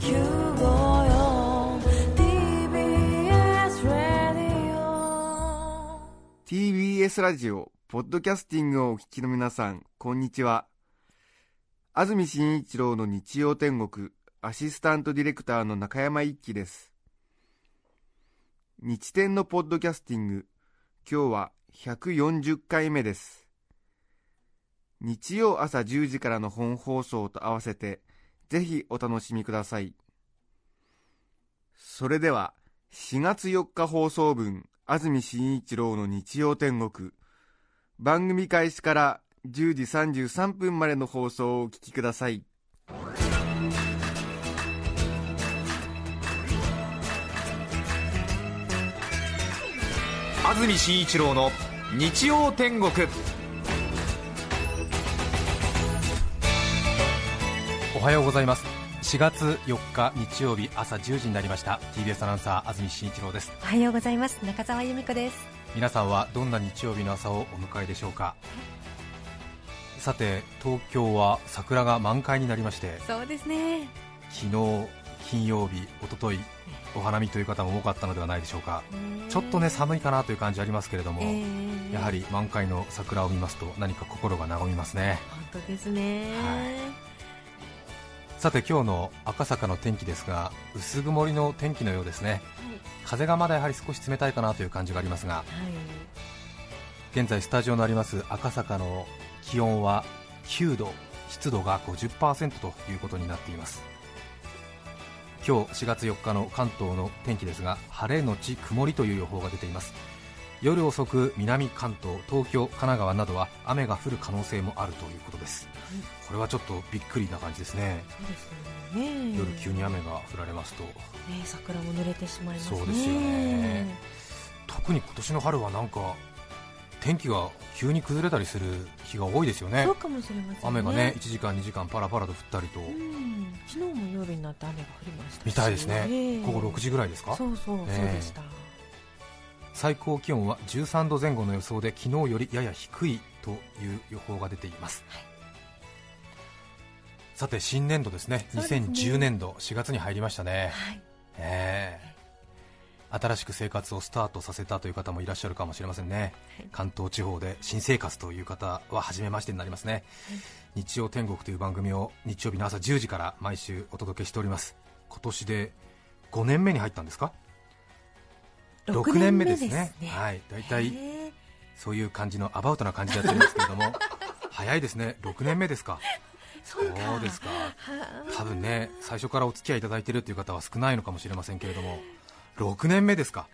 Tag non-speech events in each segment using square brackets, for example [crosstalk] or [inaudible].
TBS ラディオ TBS ラジオ、ポッドキャスティングをお聞きの皆さん、こんにちは。安住紳一郎の日曜天国、アシスタントディレクターの中山一輝です。日天のポッドキャスティング、今日は140回目です。日曜朝10時からの本放送と合わせて、ぜひお楽しみください。それでは、4月4日放送分、安住紳一郎の日曜天国。番組開始から10時33分までの放送をお聞きください。安住紳一郎の日曜天国おはようございます。4月4日日曜日朝10時になりました。TBS アナウンサー安住紳一郎です。おはようございます。中澤由美子です。皆さんはどんな日曜日の朝をお迎えでしょうか？さて東京は桜が満開になりまして。そうですね。昨日金曜日一昨日お花見という方も多かったのではないでしょうか。ちょっとね寒いかなという感じありますけれども、えーやはり満開の桜を見ますと何か心が和みますね。本当ですね、さて今日の赤坂の天気ですが薄曇りの天気のようですね。風がまだやはり少し冷たいかなという感じがありますがはい、現在スタジオのあります赤坂の気温は9度湿度が50%ということになっています。今日4月4日の関東の天気ですが晴れのち曇りという予報が出ています。夜遅く南関東東京神奈川などは雨が降る可能性もあるということですこれはちょっとびっくりな感じですね。そうですよね。夜急に雨が降られますと。ね桜も濡れてしまいますね。そうですよね。特に今年の春はなんか天気が急に崩れたりする日が多いですよね。そうかもしれませんね。雨がね1時間2時間パラパラと降ったりと。うん。昨日も夜になって雨が降りましたし。みたいですね、ええ。午後6時ぐらいですか？そうそうそうええでした、最高気温は13度前後の予想で昨日よりやや低いという予報が出ています、さて新年度ですね。ですね。2010年度4月に入りましたね、はい。ええ新しく生活をスタートさせたという方もいらっしゃるかもしれませんね、はい。関東地方で新生活という方は初めましてになりますね、日曜天国という番組を日曜日の朝10時から毎週お届けしております。今年で5年目に入ったんですか？6年目ですね。はい。大体そういう感じのアバウトな感じでやってるんですけれども。[laughs] 早いですね。6年目ですかそうですか。はあ。多分ね最初からお付き合いいただいているという方は少ないのかもしれませんけれども6年目ですか。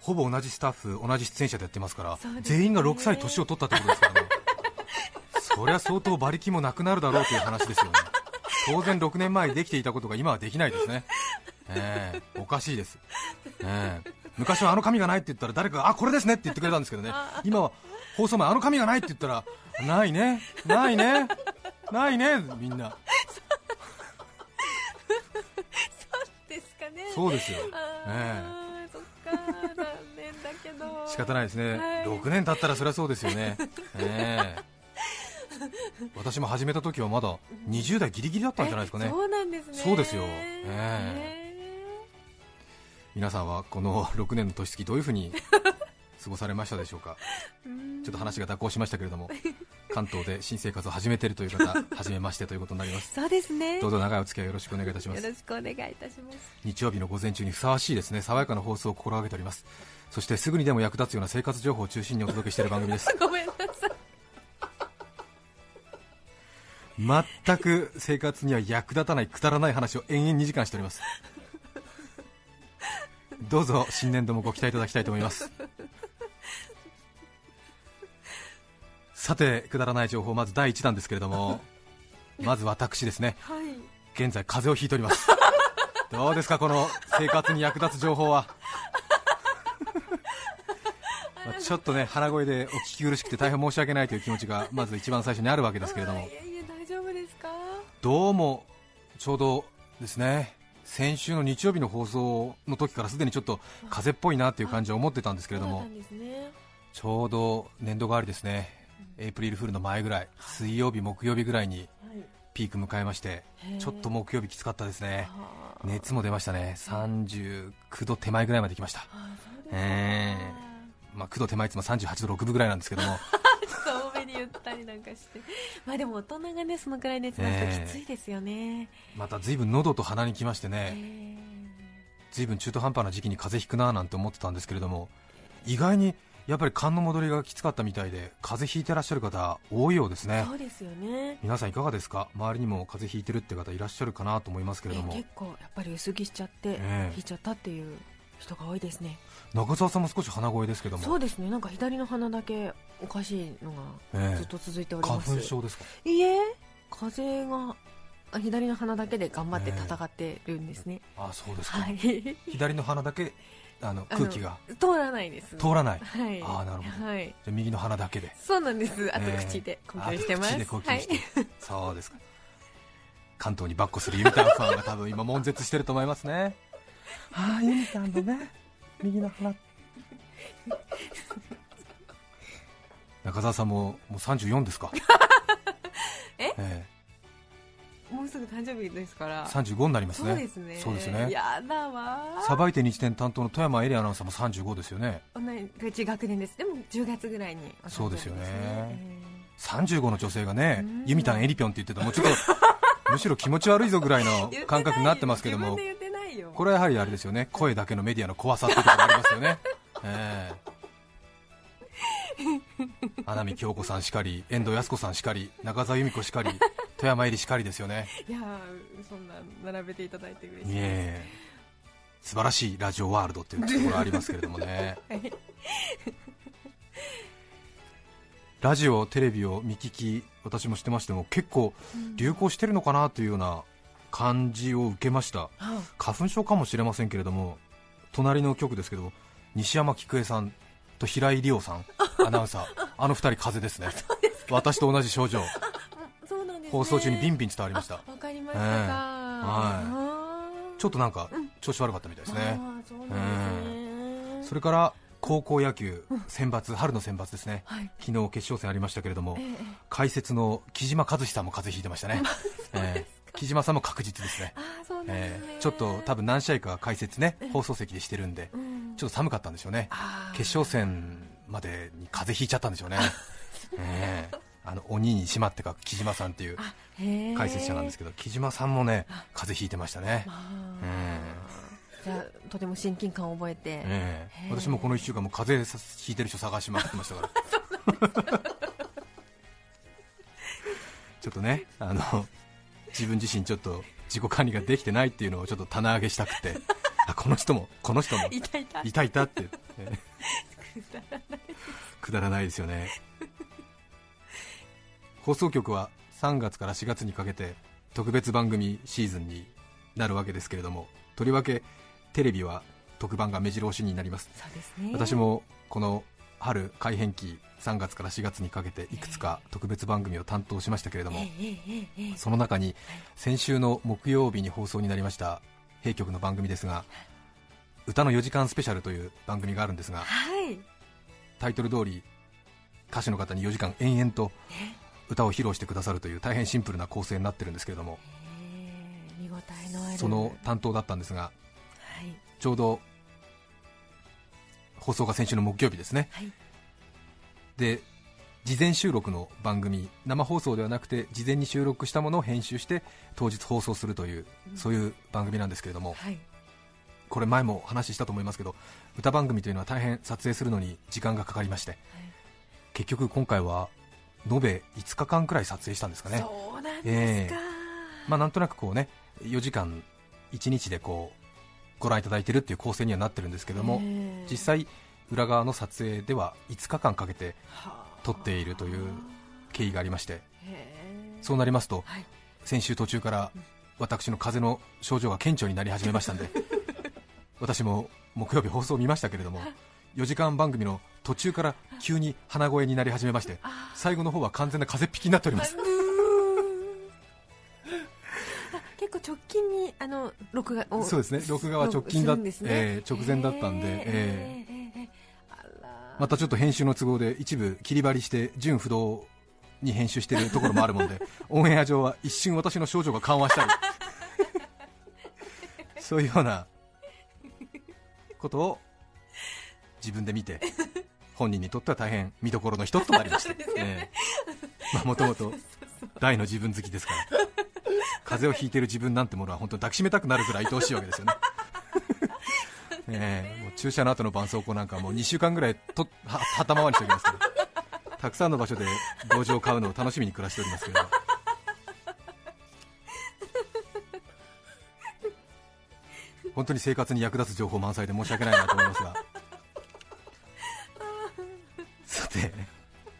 ほぼ同じスタッフ同じ出演者でやってますからね。全員が6歳年を取ったってことですからね。そりゃ相当馬力もなくなるだろうという話ですよね。当然6年前にできていたことが今はできないですね。ええおかしいです、ええ。昔はあの紙がないって言ったら誰かがあこれですねって言ってくれたんですけどね。今は放送前あの紙がないって言ったらないね。ないね。ないね。みんな。ですかね。そうですよ、あえ。ーそっか残念だけど。え仕方ないですね、はい。6年経ったらそりゃそうですよね、ええ。私も始めた時はまだ20代ギリギリだったんじゃないですかね。そうなんですね。そうですよ。え。皆さんはこの6年の年月どういうふうに過ごされましたでしょうか？ちょっと話が蛇行しましたけれども [laughs] 関東で新生活を始めているという方初めましてということになります。そうですね。どうぞ長いお付き合いよろしくお願いいたします。よろしくお願いいたします。日曜日の午前中にふさわしいですね爽やかな放送を心がけております。そしてすぐにでも役立つような生活情報を中心にお届けしている番組です。[laughs] ごめんなさい。全く生活には役立たないくだらない話を延々2時間しております。どうぞ新年度もご期待いただきたいと思いますさてくだらない情報まず第1弾ですけれども [laughs] まず私ですね。はい。現在風邪をひいております。[laughs] どうですかこの生活に役立つ情報は？[laughs] まあちょっとね鼻声でお聞き苦しくて大変申し訳ないという気持ちがまず一番最初にあるわけですけれども。いえいえ大丈夫ですか？どうもちょうどですね先週の日曜日の放送の時からすでにちょっと風邪っぽいなっていう感じは思ってたんですけれどもちょうど年度替わりですねエイプリルフールの前ぐらい水曜日、木曜日ぐらいにはい。ピーク迎えましてちょっと木曜日きつかったですね。はあ熱も出ましたね。39度手前ぐらいまで来ました。まあ9度手前いつも38度6分ぐらいなんですけども。[laughs] 言ったりなんかして。まあでも大人がねそのくらい熱出すときついですよね、また随分喉と鼻に来ましてえねー。随分中途半端な時期に風邪ひくななんて思ってたんですけれども意外にやっぱり寒の戻りがきつかったみたいで風邪ひいてらっしゃる方多いようですね。そうですよね。皆さんいかがですか？周りにも風邪ひいてるって方いらっしゃるかなと思いますけれども。え結構やっぱり薄着しちゃって、ええ。引いちゃったっていう人が多いですね。中澤さんも少し鼻声ですけども。そうですね。なんか左の鼻だけおかしいのがええ。ずっと続いており花ます、粉症ですか？いいえ。風邪があ左の鼻だけで頑張って戦ってるんですね、あそうですか、はい。左の鼻だけあの空気が。通らないです。通らない。はい。あーなるほど。はい。じゃあ右の鼻だけで。そうなんです。あとええ口で呼吸してます、あ口で呼はい。吸して、そうですか。関東にバッコするユミタンファンが多分今悶絶してると思いますね。[laughs] ああユミタンのね。右の鼻。[laughs] 中澤さんももう34ですか。[laughs] ええもうすぐ誕生日ですから。え35になりますね。そうですね。そうですね。やだわさばいて日展担当の富山エリアアナウンサーも35ですよね。同じ学年です。でも10月ぐらいにお誕生日そうですよね。え35の女性がねうん。ユミタンエリピョンって言ってたもうちょっと [laughs] むしろ気持ち悪いぞぐらいのえ感覚になってますけども。これはやはりあれですよね。声だけのメディアの怖さっていうところがありますよね、[laughs] ええ。穴見京子さんしかり遠藤靖子さんしかり中澤由美子しかり富山入りしかりですよね。いやーそんな並べていただいて嬉しいいえ素晴らしいラジオワールドっていうところありますけれどもね。[laughs] はい。ラジオテレビを見聞き私もしてましても結構流行してるのかなというような感じを受けました。あ花粉症かもしれませんけれども隣の局ですけど西山喜久恵さんと平井理央さん [laughs] アナウンサー。あの二人風邪ですね。私と同じ症状放送中にビンビン伝わりました。あわかりましたか、ええ。あちょっとなんかうん。調子悪かったみたいですーね。それから高校野球選抜春の選抜ですね。はい。昨日決勝戦ありましたけれどもええ。解説の木島和志さんも風邪ひいてましたね、[laughs] ええ。木島さんも確実ですね、すね、ええ。ちょっと多分何試合か解説ね放送席でしてるんでうん。ちょっと寒かったんでしょうね。決勝戦までに風邪ひいちゃったんでしょうね、ええあの鬼にしまってか木島さんっていう解説者なんですけど木島さんもね風邪ひいてましたね、あ。えーじゃあとても親近感を覚えて、え私もこの1週間も風邪ひいてる人探しまくってましたから [laughs] ちょっとねあの自分自身ちょっと自己管理ができてないっていうのをちょっと棚上げしたくて。[laughs] あこの人もこの人も。いたい。たいたいたって、ええ。くだらないですよね放送局は3月から4月にかけて特別番組シーズンになるわけですけれどもとりわけテレビは特番が目白押しになります。そうですね。私もこの春改編期3月から4月にかけていくつか特別番組を担当しましたけれどもその中に先週の木曜日に放送になりました弊局の番組ですが歌の4時間スペシャルという番組があるんですがはい。タイトル通り歌手の方に4時間延々とえ歌を披露してくださるという大変シンプルな構成になってるんですけれども。え見応えのある。その担当だったんですがはい。ちょうど放送が先週の木曜日ですね。はい。で事前収録の番組生放送ではなくて事前に収録したものを編集して当日放送するというそういう番組なんですけれども。はい。これ前も話したと思いますけど歌番組というのは大変撮影するのに時間がかかりまして。結局今回は延べ5日間くらい撮影したんですかね。そうなんですか、まあなんとなくこうね4時間1日でこうご覧いただいてるっていう構成にはなってるんですけどもええ。実際裏側の撮影では5日間かけてはあ。撮っているという経緯がありましてそうなりますとはい。先週途中から私の風邪の症状が顕著になり始めましたんで [laughs] 私も木曜日放送を見ましたけれども4時間番組の途中から急に鼻声になり始めましてあ最後の方は完全な風邪っ引きになっております。結構直近にあの録画をそうですね。録画は直近だね。えー直前だったんでへえー。へーまたちょっと編集の都合で一部切り張りして純不動に編集してるところもあるもんで [laughs] オンエア上は一瞬私の症状が緩和したりそういうようなことを自分で見て [laughs] 本人にとっては大変見どころの一つとなりました。もともと大の自分好きですから。風邪をひいてる自分なんてものは本当に抱きしめたくなるぐらい愛おしいわけですよね。ええ。もう注射の後の絆創膏なんかもう2週間ぐらいとは旗回りしておきますけど。たくさんの場所で同情を買うのを楽しみに暮らしておりますけど。本当に生活に役立つ情報満載で申し訳ないなと思いますが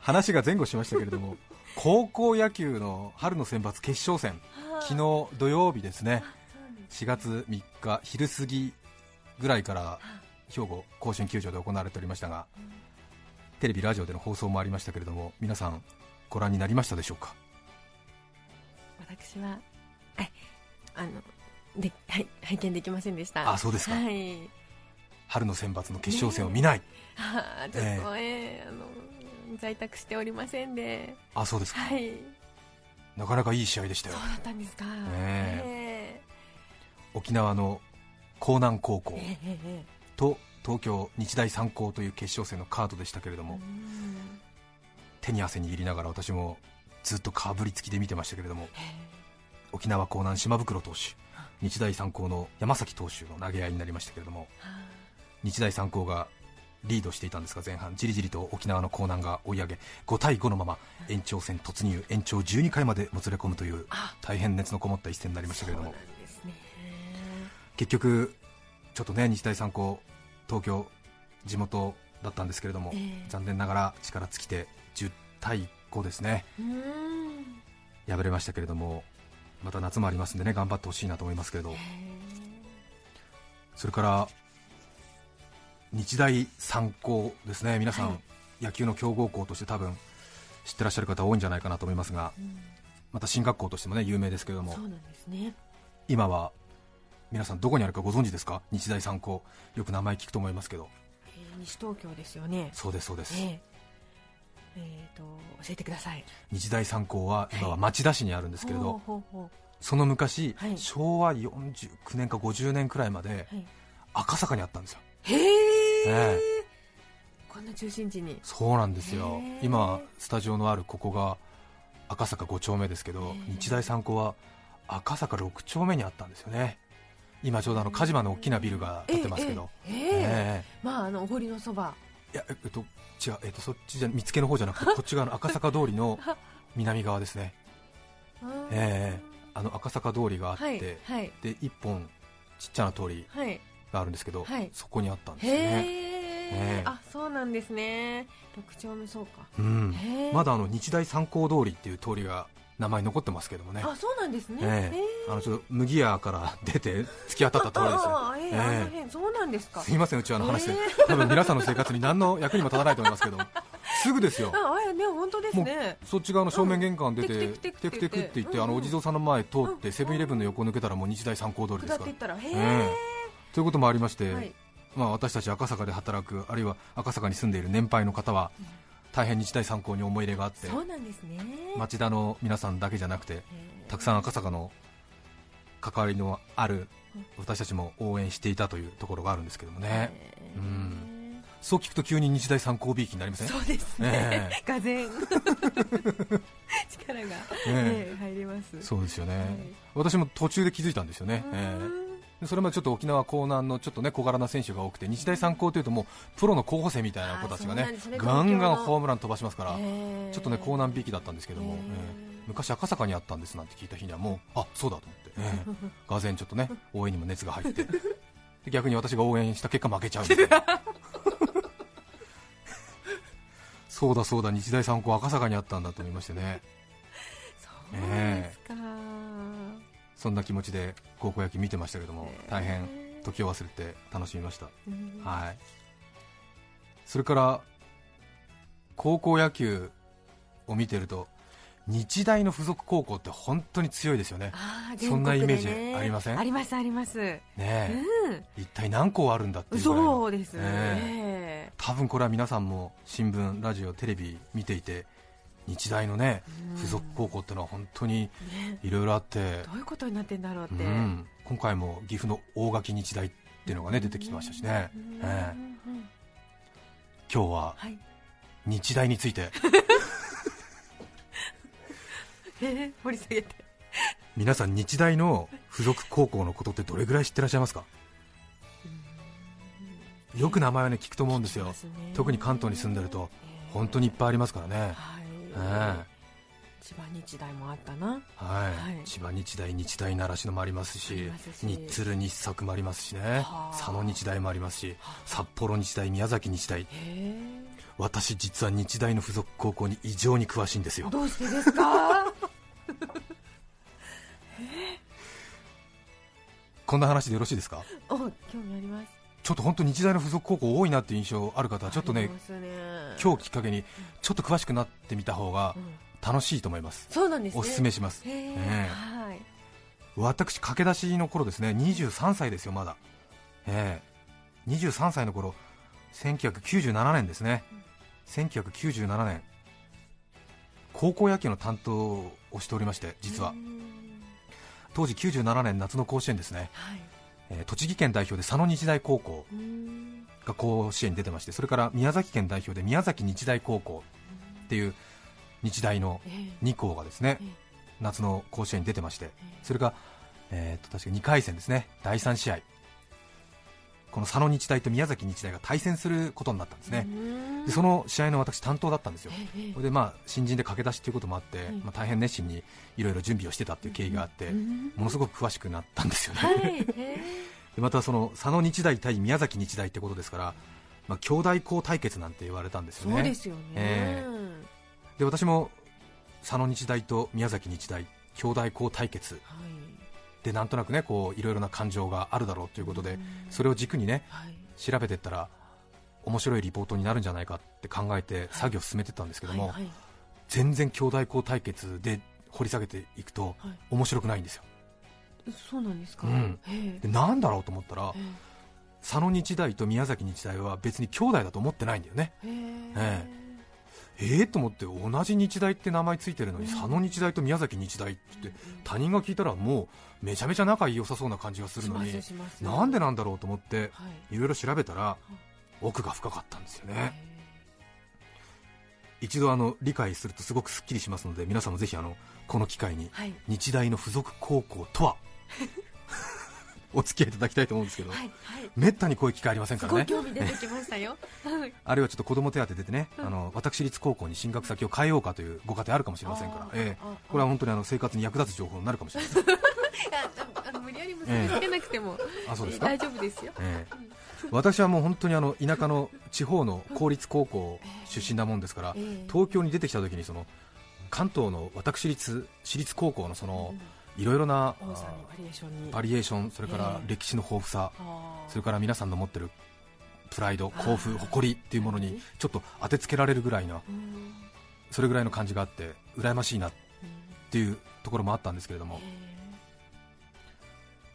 話が前後しましたけれども [laughs] 高校野球の春の選抜決勝戦昨日土曜日ですね。4月3日昼過ぎぐらいから兵庫甲子園球場で行われておりましたがテレビ、ラジオでの放送もありましたけれども皆さんご覧になりましたでしょうか？私ははい。あのではい拝見できませんでした。あそうですか。はい。春の選抜の決勝戦を見ない、あーちょっとえーあの在宅しておりませんで。あそうですか、はい。なかなかいい試合でしたよ。そうだったんですか。え。沖縄の江南高校と東京日大三高という決勝戦のカードでしたけれども、うん。手に汗握りながら私もずっとかぶりつきで見てましたけれどもえ沖縄江南島袋投手日大三高の山崎投手の投げ合いになりましたけれども日大三高がリードしていたんですが前半じりじりと沖縄の江南が追い上げ5対5のまま延長戦突入延長12回までもつれ込むというあ。大変熱のこもった一戦になりましたけれども。結局ちょっとね日大三高東京地元だったんですけれども、ええ。残念ながら力尽きて10対5ですね。敗れましたけれどもまた夏もありますんでね頑張ってほしいなと思いますけれど。へそれから日大三高ですね。皆さん、はい。野球の強豪校として多分知ってらっしゃる方多いんじゃないかなと思いますがえうんまた進学校としてもね有名ですけれども。そうなんですね。今は皆さんどこにあるかご存知ですか？日大三高。よく名前聞くと思いますけど。えー西東京ですよね。そうですそうです、えええーと教えてください。日大三高は今は町田市にあるんですけれど、ほうほうほその昔、はい。昭和49年か50年くらいまで赤坂にあったんですよ。へえええこんな中心地に。そうなんですよ。今スタジオのあるここが赤坂5丁目ですけど日大三高は赤坂6丁目にあったんですよね。今ちょうどあの鹿島の大きなビルが建ってますけど、ええまああのお堀のそば。えいやえっと違う、えっと、そっちじゃ見つけの方じゃなくて [laughs] こっち側の赤坂通りの南側ですね。[laughs] ええあの赤坂通りがあって、はいはい。で一本ちっちゃな通り。はいがあるんですけど、はい。そこにあったんですね、ええ。あそうなんですね。六丁目そうか。うん、まだあの日大三高通りっていう通りが名前残ってますけどもね。あそうなんですね。ええ。へえあのちょっと麦屋から出て突き当たった通りですよ。ああええ。あの辺。そうなんですか。すいませんうちはあの話で、え多分皆さんの生活に何の役にも立たないと思いますけど [laughs] すぐですよ。ああれね本当ですね。そっち側の正面玄関出て、うん。テクテクって言って、うんあのお地蔵さんの前通って、うんセブンイレブンの横抜けたらもう日大三高通りですから下っていったらへええということもありまして、はい。まあ、私たち赤坂で働くあるいは赤坂に住んでいる年配の方は大変日大三高に思い入れがあってそうなんですね。町田の皆さんだけじゃなくてたくさん赤坂の関わりのある私たちも応援していたというところがあるんですけどもね、うん。そう聞くと急に日大三高びいきになりません？そうですえねがぜん。[laughs] 力がえね入ります。そうですよね、はい。私も途中で気づいたんですよね、うえん。えでそれまでちょっと沖縄江南のちょっとね小柄な選手が多くて日大三高というともうプロの候補生みたいな子たちがねガンガンホームラン飛ばしますから、ちょっとね江南びいきだったんですけども、へえええ。昔赤坂にあったんですなんて聞いた日にはもうあそうだと思って、ええ。がぜんちょっとね [laughs] 応援にも熱が入って。で逆に私が応援した結果負けちゃうみたいなそうだそうだ日大三高赤坂にあったんだと思いましてね。そうですかそんな気持ちで高校野球見てましたけども大変時を忘れて楽しみました、うん。はい。それから高校野球を見てると日大の付属高校って本当に強いですよね。あーそんなイメージありません？ありますあります。ねえ、う一体何校あるんだってんいうぐらいの。そうですえね多分これは皆さんも新聞、ラジオ、テレビ見ていて日大のねうん。付属高校ってのは本当にね。いろいろあって、どういうことになってんだろうって、うん、今回も岐阜の大垣日大っていうのがね出てきてましたしね、うん。ええ。うん。うん今日ははい。日大について。[laughs] えー掘り下げて。皆さん日大の付属高校のことってどれぐらい知ってらっしゃいますか？よく名前はね聞くと思うんですよ。すね。特に関東に住んでるとえー本当にいっぱいありますからね。はい、え千葉日大もあったなはい、はい。千葉日大、日大習志野もありますあし。日鶴日作もありますしね。はあ。佐野日大もありますし札幌日大、宮崎日大。私実は日大の付属高校に異常に詳しいんですよ。どうしてですか？[laughs] こんな話でよろしいですか？お興味ありますちょっと本当日大の付属高校多いなっていう印象ある方はちょっとねね。今日きっかけにちょっと詳しくなってみた方がうん。楽しいと思います。そうなんですね。おすすめします。へえええ。はい。私駆け出しの頃ですね。23歳ですよまだ。ええ。23歳の頃1997年ですね。1997年。高校野球の担当をしておりまして実は。うん。当時97年夏の甲子園ですね、はいえー栃木県代表で佐野日大高校うん。が甲子園に出てましてそれから宮崎県代表で宮崎日大高校っていう日大のええ。2校がですねええ。夏の甲子園に出てましてえそれが、えー、と確か2回戦ですね。第3試合この佐野日大と宮崎日大が対戦することになったんですね。うん。でその試合の私担当だったんですよ。それでまあ新人で駆け出しということもあって、うんまあ、大変熱心にいろいろ準備をしてたっていう経緯があって、うんものすごく詳しくなったんですよね、はい。[laughs] でまたその佐野日大対宮崎日大ってことですから、まあ、兄弟校対決なんて言われたんですよね。そうですよね。え。で私も佐野日大と宮崎日大兄弟校対決。はいでなんとなくねこういろいろな感情があるだろうということでうん。それを軸にねはい。調べていったら面白いリポートになるんじゃないかって考えて作業を進めてったんですけども、はいはい。全然兄弟校対決で掘り下げていくとはい。面白くないんですよ。そうなんですか？うん。でなんだろうと思ったらへ佐野日大と宮崎日大は別に兄弟だと思ってないんだよね。え。へえ。えー、と思って同じ日大って名前ついてるのにうん。佐野日大と宮崎日大って他人が聞いたらもうめちゃめちゃ仲良さそうな感じがするのになんでなんだろうと思ってはい。いろいろ調べたら奥が深かったんですよね。一度あの理解するとすごくすっきりしますので皆さんもぜひあのこの機会にはい。日大の附属高校とは [laughs] お付き合いいただきたいと思うんですけど、はいはい。めったにこういう機会ありませんからね。興味出てきましたよ。は [laughs] いあるいはちょっと子供手当出てね、うん。あの私立高校に進学先を変えようかというご家庭あるかもしれませんからえーこれは本当にあの生活に役立つ情報になるかもしれませんあの無理やり結びつけなくてもあそうですか、大丈夫ですよ。ええ。私はもう本当にあの田舎の地方の公立高校出身なもんですから、ええ。東京に出てきた時にその関東の私立私立高校のそのいろいろなバリエーションに。バリエーションそれからええ。歴史の豊富さそれから皆さんの持ってるプライド興奮誇りっていうものにちょっと当てつけられるぐらいなうん。それぐらいの感じがあって羨ましいなっうんていうところもあったんですけれどもえ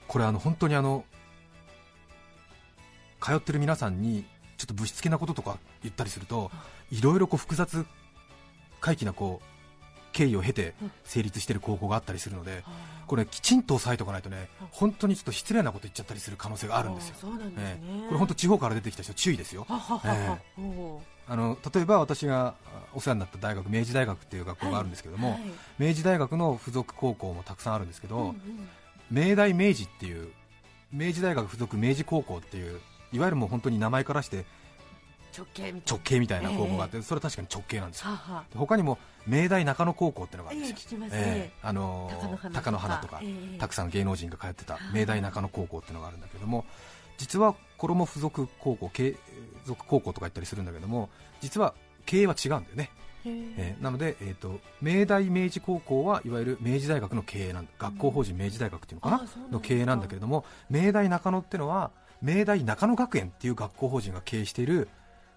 これあの本当にあの通ってる皆さんにちょっとぶしつけなこととか言ったりするといろいろこう複雑回帰なこう経緯を経てうん成立している高校があったりするのでこれきちんと押さえておかないとねうん本当にちょっと失礼なこと言っちゃったりする可能性があるんですよ。すね。ええ。これ本当地方から出てきた人注意ですよ。はははは。おーあの例えば私があお世話になった大学明治大学っていう学校があるんですけども、はい。明治大学の付属高校もたくさんあるんですけど、うんうん明大明治っていう明治大学附属明治高校っていういわゆるもう本当に名前からして直径直系みたいな高校があって、それは確かに直系なんですよ。なははで他にも明大中野高校っていうのがあるんええです。よ、聞きます。ねええ。あの貴乃花貴乃花とか、ええ。たくさん芸能人が通ってたはい明大中野高校っていうのがあるんだけども実はこれも付属高校継続高校とか言ったりするんだけども実は経営は違うんだよね、へええーなので、えー、と明大明治高校はいわゆる明治大学の経営なんだ学校法人明治大学っていうのかな、うなんの経営なんだけれども明大中野っていうのは明大中野学園っていう学校法人が経営している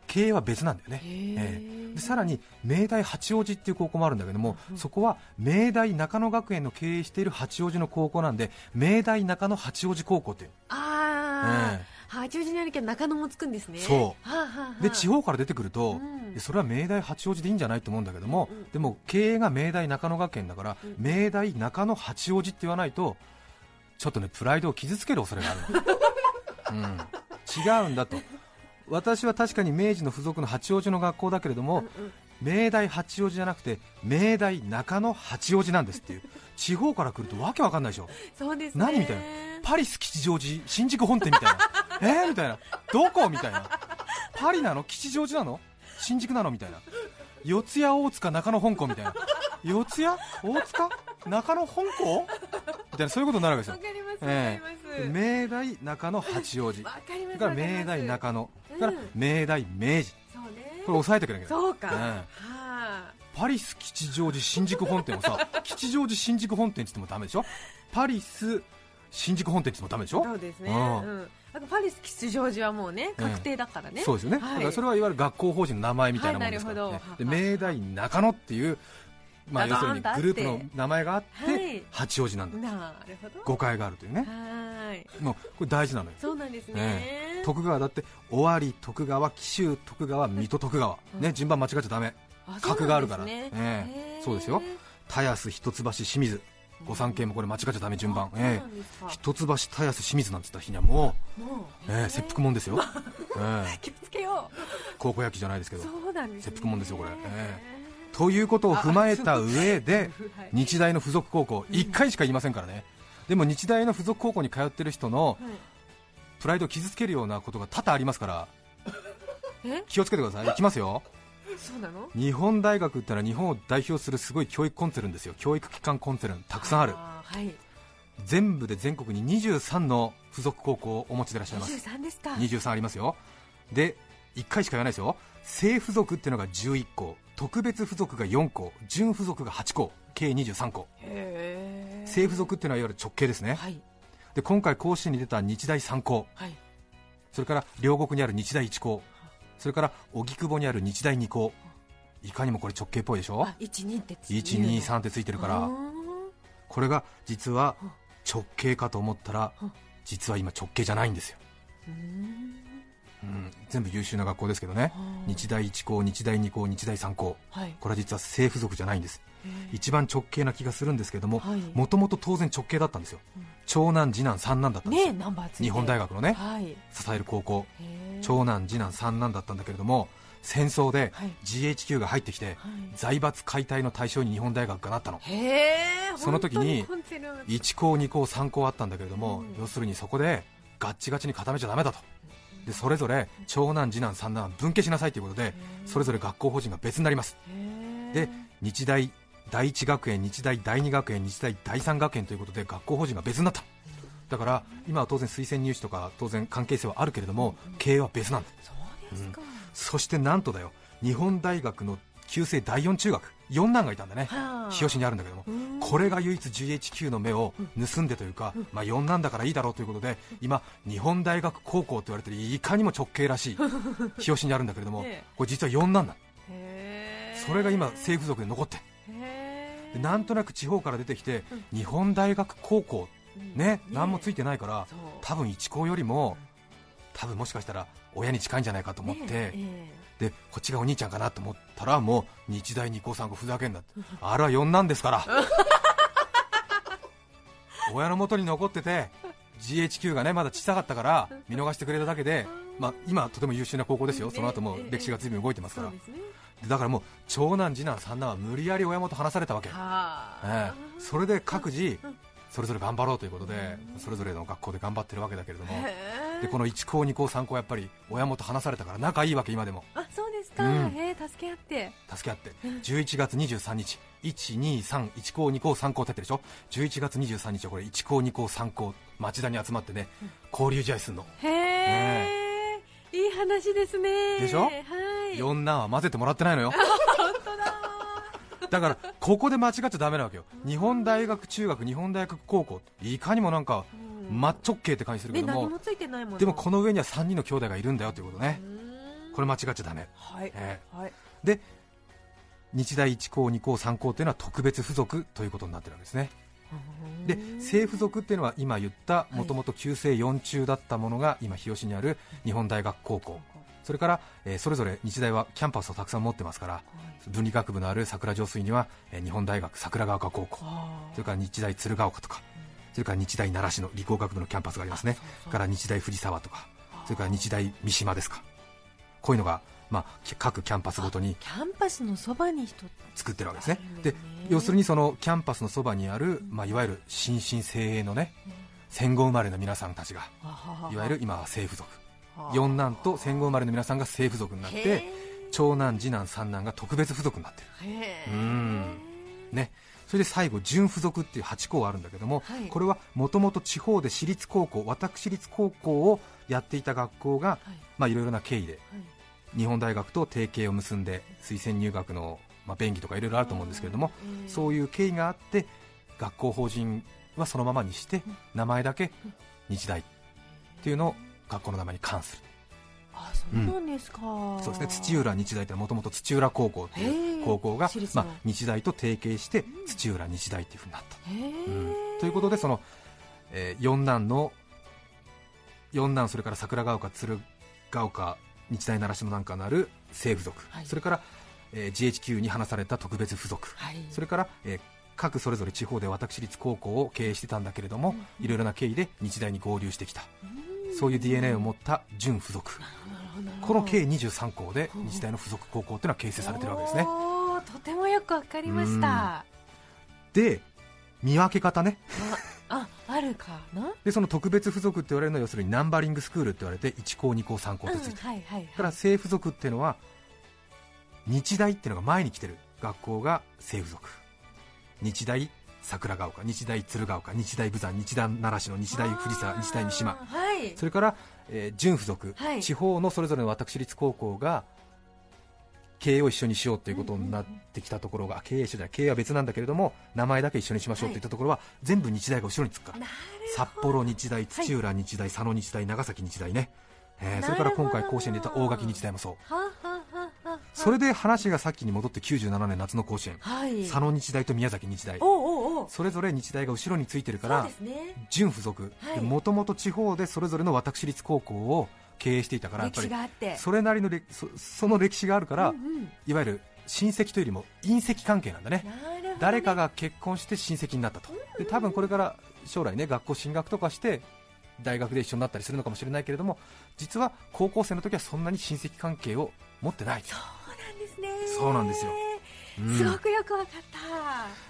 経営は別なんだよね、へええでさらに明大八王子っていう高校もあるんだけども、うんそこは明大中野学園の経営している八王子の高校なんで明大中野八王子高校っていう、ああ、え八王子にあるけど中野もつくんですね。そう。はあ、はあはあ、で地方から出てくると、うん。それは明大八王子でいいんじゃないと思うんだけども、うんうんでも経営が明大中野学園だから、うん。明大中野八王子って言わないとちょっとねプライドを傷つける恐れがある。の、[laughs] うん、違うんだと。私は確かに明治の付属の八王子の学校だけれども、うんうん。明大八王子じゃなくて明大中野八王子なんですっていう。地方から来るとわけわかんないでしょ。そうですね。何みたいな。パリス吉祥寺新宿本店みたいなえー、みたいな。どこ？みたいな。パリなの？吉祥寺なの？新宿なの？みたいな。四谷大塚中野本校みたいな。四谷？大塚？中野本校？みたいな。そういうことになるわけですよ。えります、明大中野八王子。わから明大中野。それから明大明治。そうね。これ押さえてくれなきゃそうか、えはあ。パリス吉祥寺新宿本店をさ [laughs] 吉祥寺新宿本店って言ってもダメでしょ？パリス新宿本店って言ってもダメでしょ？そうですね、ううん。んなん。かパリス吉祥寺はもうねえ確定だからね、そうですよね、はい。だからそれはいわゆる学校法人の名前みたいなものですから、ね。はい。で明大中野っていう、まあ、要するにグループの名前があって、はい。八王子なんだ。なるほど。誤解があるというね。はーい。もうこれ大事なのよ。そうなんですね、え。徳川だって尾張徳川紀州徳川水戸徳川、ね、順番間違っちゃダメ。あ格があるから。ねそうですよ。田安一橋清水御三家もこれ間違っちゃダメ順番、えなんですか。え一橋田安清水なんて言った日にはももうう、ええ切腹もんですよ、[laughs] ええ。気をつけよ高校野球じゃないですけど。ね。切腹もんですよこれ。えということを踏まえた上ではい。[laughs] 日大の付属高校1回しか言いませんからね。でも日大の付属高校に通ってる人のはい。プライドを傷つけるようなことが多々ありますから。え？気をつけてください。いきますよそうなの？日本大学ってのは日本を代表するすごい教育コンツェルンですよ。教育機関コンツェルンたくさんある。はい。全部で全国に23の付属高校をお持ちでいらっしゃいます。23ですか。23ありますよ。で1回しか言わないですよ。正付属っていうのが11校。特別付属が4校。準付属が8校。計23校。正付属っていうのはいわゆる直系ですね。はい。で今回甲子園に出た日大3校。はい。それから両国にある日大1校それから荻窪にある日大2校いかにもこれ直系っぽいでしょ？あ一二ってついてる。123ってついてるから。これが実は直系かと思ったらうん実は今直系じゃないんですよ、うん、全部優秀な学校ですけどね。日大1校日大2校日大3校はい。これは実は正付属じゃないんです。一番直系な気がするんですけどもはい。もともと当然直系だったんですよ。長男次男三男だったんですよ。ね日本大学のねはい。支える高校。長男次男三男だったんだけれども戦争ではい。GHQ が入ってきてはい。財閥解体の対象に日本大学がなったの。その時に本当コンセル1校2校3校あったんだけれども、うん。要するにそこでガッチガチに固めちゃダメだとでそれぞれ長男次男三男は分家しなさいということでそれぞれ学校法人が別になります。で日大第一学園日大第二学園日大第三学園ということで学校法人が別になった。だから今は当然推薦入試とか当然関係性はあるけれども経営は別なんだ。そうですか。そしてなんとだよ。日本大学の旧制第四中学四男がいたんだね。はあ。日吉にあるんだけども。うん。これが唯一 GHQ の目を盗んでというか、まあ、4なんだからいいだろうということで今、日本大学高校と言われてるいかにも直系らしい [laughs] 日吉にあるんだけれども、ええ。これ実は4なんだ。それが今、政府属で残って。なんとなく地方から出てきて、日本大学高校、ね、うん何もついてないから多分一高よりも多分もしかしたら親に近いんじゃないかと思って、ねえでこっちがお兄ちゃんかなと思ったらもう日大二高三高ふざけんなってあれは4なんですから。[laughs] 親の元に残ってて GHQ がねまだ小さかったから見逃してくれただけで、まあ、今はとても優秀な高校ですよ、ねその後もええ。歴史が随分動いてますから。だからもう長男次男三男は無理やり親元離されたわけ、はえあ。えそれで各自うんそれぞれ頑張ろうということでそれぞれの学校で頑張ってるわけだけれどもでこの1校2校3校やっぱり親元離されたから仲いいわけ今でも。あそうですか、うん。へー助け合って。助け合って。11月23日。1231校2校3校ってやってるでしょ？11月23日はこれ1校2校3校町田に集まってね交流試合するの。へえ、いい話ですね。でしょ？はい。四男は混ぜてもらってないのよ。本当だ。だからここで間違っちゃダメなわけよ。日本大学中学日本大学高校いかにもなんかうん真っ直径って感じするけどもでもこの上には3人の兄弟がいるんだよということね。うん。これ間違っちゃダメ。はい、えはい。で日大1校2校3校っていうのは特別付属ということになってるわけですね。で正付属っていうのは今言ったもともと旧制4中だったものが今日吉にある日本大学高校。それから、えーそれぞれ日大はキャンパスをたくさん持ってますから文理学部のある桜上水には、えー日本大学桜ヶ丘高校。それから日大鶴ヶ丘とかそれから日大習志野理工学部のキャンパスがありますね。あそから日大藤沢とかそれから日大三島ですか。こういうのが、まあ、き各キャンパスごとにキャンパスのそばに作ってるわけですね。で要するにそのキャンパスのそばにある、まあ、いわゆる新進精鋭のね戦後生まれの皆さんたちがいわゆる今は政府族。四男と戦後生まれの皆さんが政府族になって長男次男三男が特別付属になってる。うん。ねそれで最後準付属っていう8校あるんだけども、はい。これはもともと地方で私立高校私立高校をやっていた学校がはい。ろいろな経緯ではい。日本大学と提携を結んで推薦入学の、まあ、便宜とかいろいろあると思うんですけれども、えー。そういう経緯があって学校法人はそのままにして名前だけ日大っていうのを学校の名前に冠するあそうなんですか、そうですね。土浦日大ってもともと土浦高校っていう高校がまあ、日大と提携して土浦日大っていうふうになった、うん。ということでその、えー四男の四男それから桜ヶ丘鶴ヶ丘日大習志野なんかのある正付属、はい。それから、えー GHQ に話された特別付属、はい。それから、えー各それぞれ地方で私立高校を経営してたんだけれども、いろいろな経緯で日大に合流してきた、そういう DNA を持った準付属、この計23校で日大の付属高校っていうのは形成されてるわけですね。とてもよくわかりました。で、見分け方ね、ああるかな？でその特別付属って言われるのは要するにナンバリングスクールって言われて1校、2校、3校うんとついてる、はいはい。だから正付属っていうのは日大っていうのが前に来てる学校が正付属。日大桜ヶ丘日大鶴ヶ丘日大武山日大習志野日大藤沢日大三島。はい。それから、えー準付属、はい。地方のそれぞれの私立高校が経営を一緒にしようということになってきたところが、経営一緒じゃ経営は別なんだけれども名前だけ一緒にしましょうとい。ったところは、全部日大が後ろにつくから。札幌日大、土浦日大、佐野日大、長崎日大ね、えーそれから今回甲子園に出た大垣日大もそう。はあはそれで話がさっきに戻って97年夏の甲子園。はい。佐野日大と宮崎日大。それぞれ日大が後ろについてるからね。準付属。はい。もともと地方でそれぞれの私立高校を経営していたからそれなりの歴そその歴史があるから、うんうん。いわゆる親戚というよりも隕石関係なんだね。ね。誰かが結婚して親戚になったと。で多分これから将来ね学校進学とかして大学で一緒になったりするのかもしれないけれども実は高校生の時はそんなに親戚関係を持ってないね。そうなんですよ。うん。すごくよくわかっ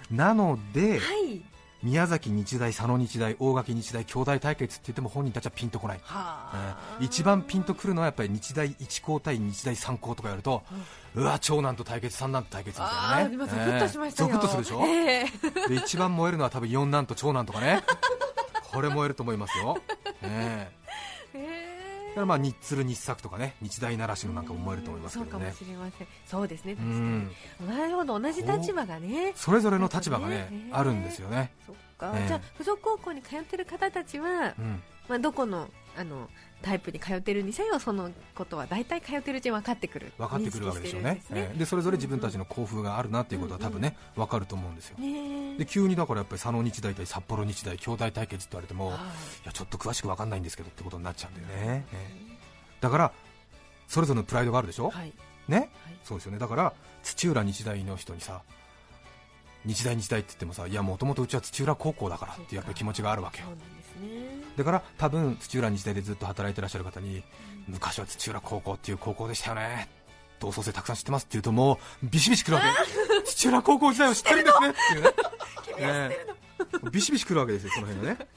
た。なので、はい。宮崎日大、佐野日大、大垣日大兄弟対決って言っても本人たちはピンとこない、はえー一番ピンとくるのはやっぱり日大一校対日大三校とかやると、うわ長男と対決三男と対決みたいなね。ゾクッとしましたよゾクッとするでしょ、ええで一番燃えるのは多分四男と長男とかね。これ燃えると思いますよ、えええだからまあ日鶴日作とかね日大習志野なんかも燃えると思いますけどね。そうかもしれません。そうですねう確かに。ん。なるほど同じ立場がね。それぞれの立場がねね。あるんですよね、そっか、ええ。じゃあ付属高校に通ってる方たちは、うん、まあ、どこのあのタイプに通ってるにせよそのことは大体通ってるうちに分かってくる。分かってくるわけでしょうね。認識してるんええでそれぞれ自分たちの校風があるなっていうことは多分ね分かると思うんですよ。ねえ。で急にだからやっぱり佐野日大対札幌日大兄弟対決って言われても、いはい。やちょっと詳しく分かんないんですけどってことになっちゃうんだよね、ええだからそれぞれのプライドがあるでしょ、はい。ね？はい。そうですよね。だから土浦日大の人にさ日大日大って言ってもさいやもともとうちは土浦高校だからっていうやっぱり気持ちがあるわけよだから多分土浦日大でずっと働いてらっしゃる方に昔は土浦高校っていう高校でしたよね。同窓生たくさん知ってますって言うともうビシビシ来るわけ。土浦高校時代を知ってるんですね。っていうね。[laughs] ええ。ビシビシ来るわけですよその辺がね。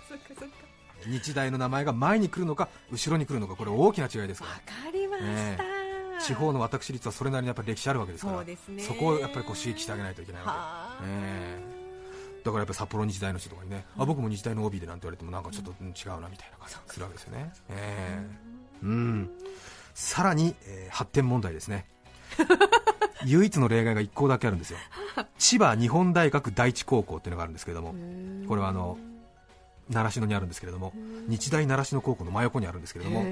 [laughs] 日大の名前が前に来るのか後ろに来るのかこれ大きな違いですかわらかりました、地方の私立はそれなりにやっぱり歴史あるわけですから。そこをやっぱりこう刺激してあげないといけないわはあ。け、ええだからやっぱり札幌日大の人とかにね、あ僕も日大の OB でなんて言われてもなんかちょっとうん違うなみたいな感じがするわけですよね、ええうん。さらに、えー発展問題ですね。[laughs] 唯一の例外が1校だけあるんですよ。千葉日本大学第一高校っていうのがあるんですけれどもこれはあの習志野にあるんですけれども日大習志野高校の真横にあるんですけれども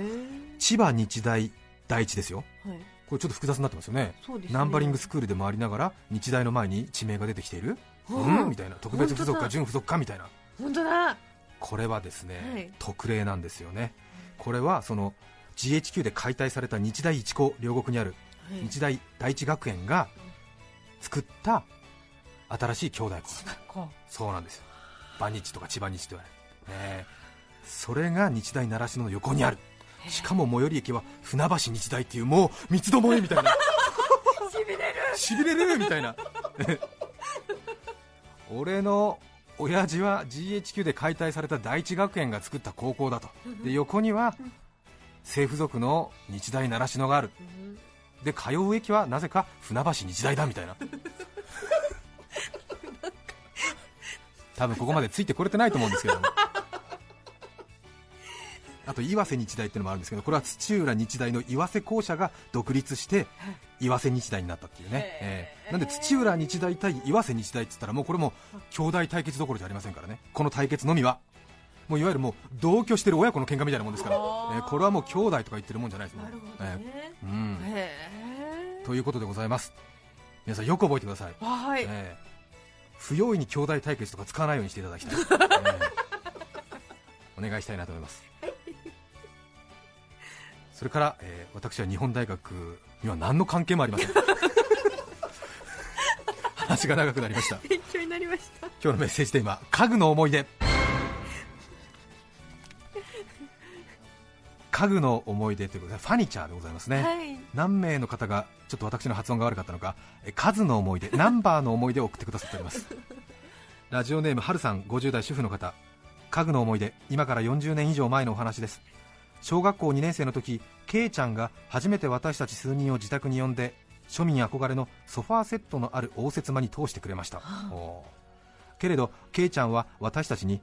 千葉日大第一ですよ。はい。これちょっと複雑になってますよね。ね。ナンバリングスクールでもありながら日大の前に地名が出てきているうん？みたいな。特別付属か準付属かみたいな。本当だ。これはですね、はい。特例なんですよね。これはその GHQ で解体された日大一高両国にあるはい。日大第一学園が作った新しい兄弟校。こそうなんですよ。馬日とか千葉日と言われる、ねそれが日大習志野の横にある。しかも最寄り駅は船橋日大っていうもう三つどもえみたいな。[laughs] しびれる。しびれるみたいな俺の親父は GHQ で解体された第一学園が作った高校だと。で横には政府属の日大習志野がある。で通う駅はなぜか船橋日大だみたいな。[laughs] 多分ここまでついてこれてないと思うんですけど。もあと岩瀬日大っていうのもあるんですけどこれは土浦日大の岩瀬校舎が独立して岩瀬日大になったっていうね、ええ。なんで土浦日大対岩瀬日大って言ったらもうこれも兄弟対決どころじゃありませんからね。この対決のみはもういわゆるもう同居してる親子の喧嘩みたいなもんですから、えーこれはもう兄弟とか言ってるもんじゃないですね。ん。ということでございます。皆さんよく覚えてください、はい。ええ。不用意に兄弟対決とか使わないようにしていただきたい、ええ。お願いしたいなと思います。それから、えー私は日本大学には何の関係もありません。[laughs] 話が長くなりました。勉強になりました。今日のメッセージテーマ家具の思い出。家具の思い出ということでファニチャーでございますね、はい。何名の方がちょっと私の発音が悪かったのか。え数の思い出ナンバーの思い出を送ってくださっております。ラジオネームはるさん50代主婦の方。家具の思い出今から40年以上前のお話です小学校2年生の時ケイちゃんが初めて私たち数人を自宅に呼んで庶民憧れのソファーセットのある応接間に通してくれました、けれどケイちゃんは私たちに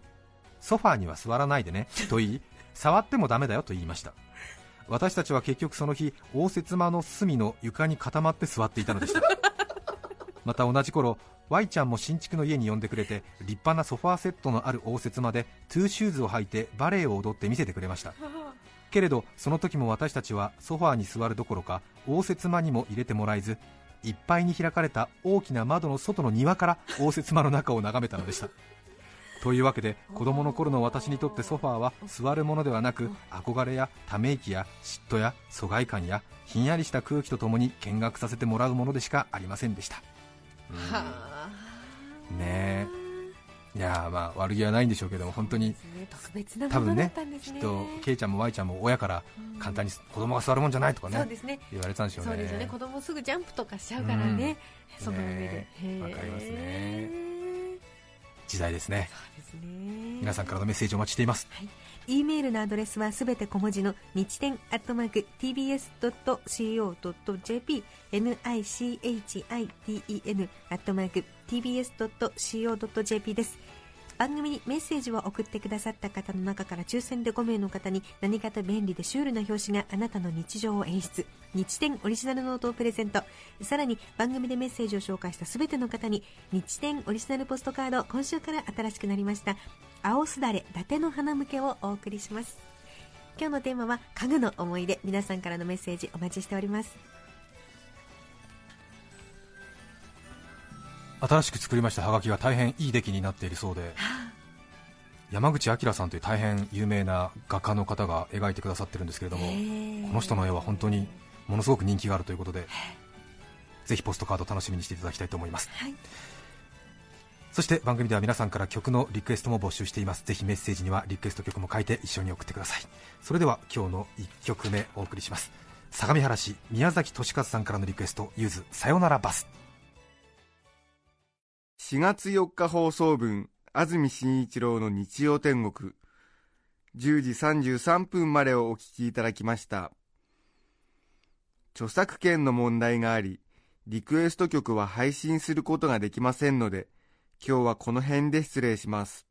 ソファーには座らないでねと言い [laughs] 触ってもダメだよと言いました。私たちは結局その日応接間の隅の床に固まって座っていたのでした。[laughs] また同じ頃 Y ちゃんも新築の家に呼んでくれて立派なソファーセットのある応接間でトゥーシューズを履いてバレエを踊って見せてくれましたけれどその時も私たちはソファーに座るどころか応接間にも入れてもらえずいっぱいに開かれた大きな窓の外の庭から応接間の中を眺めたのでした。[laughs] というわけで子供の頃の私にとってソファーは座るものではなく憧れやため息や嫉妬や疎外感やひんやりした空気とともに見学させてもらうものでしかありませんでした。うん。はあねいやーまあ悪気はないんでしょうけども本当に多分ねきっとケイちゃんも Y ちゃんも親から簡単に子供が座るもんじゃないとかね言われてたんでしょうね。そうですよね。子供すぐジャンプとかしちゃうからね、その上わかりますね。時代ですね。そうですね。皆さんからのメッセージお待ちしています E メールのアドレスはすべて小文字の日天アットマーク tbs.co.jp nichiten アットマーク tbs.co.jp です。番組にメッセージを送ってくださった方の中から抽選で5名の方に何かと便利でシュールな表紙があなたの日常を演出。日天オリジナルノートをプレゼント。さらに番組でメッセージを紹介したすべての方に日天オリジナルポストカード今週から新しくなりました青すだれ伊達の花向けをお送りします。今日のテーマは家具の思い出。皆さんからのメッセージお待ちしております。新しく作りましたハガキが大変いい出来になっているそうで。山口明さんという大変有名な画家の方が描いてくださってるんですけれどもこの人の絵は本当にものすごく人気があるということでぜひポストカード楽しみにしていただきたいと思います、はい。そして番組では皆さんから曲のリクエストも募集しています。ぜひメッセージにはリクエスト曲も書いて一緒に送ってください。それでは今日の1曲目お送りします。相模原市宮崎俊和さんからのリクエストゆずさよならバス。4月4日放送分安住紳一郎の日曜天国。10時33分までをお聞きいただきました著作権の問題がありリクエスト曲は配信することができませんので今日はこの辺で失礼します。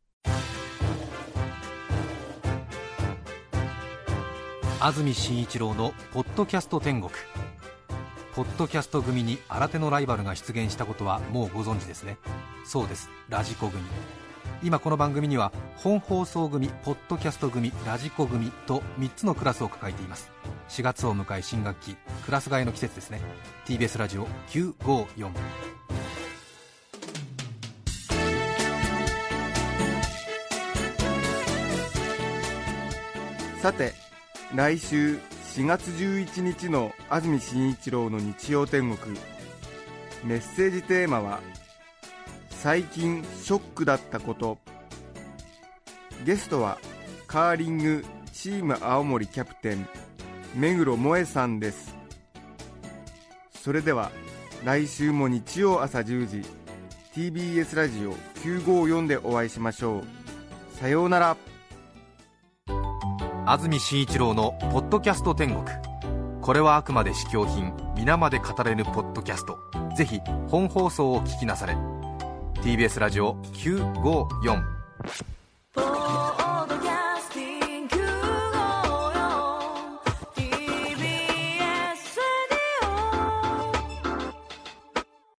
安住紳一郎の「ポッドキャスト天国」ポッドキャスト組に新手のライバルが出現したことはもうご存知ですね。そうです。ラジコ組。今この番組には本放送組ポッドキャスト組ラジコ組と3つのクラスを抱えています。4月を迎え新学期クラス替えの季節ですね。TBS ラジオ954さて来週4月11日の安住紳一郎の日曜天国。メッセージテーマは「最近ショックだったこと」ゲストはカーリングチーム青森キャプテン目黒萌さんです。それでは来週も日曜朝10時 TBS ラジオ954でお会いしましょう。さようなら。安住紳一郎の「ポッドキャスト天国」これはあくまで試供品皆まで語れぬポッドキャスト。ぜひ本放送を聞きなされ。TBS ラジオ954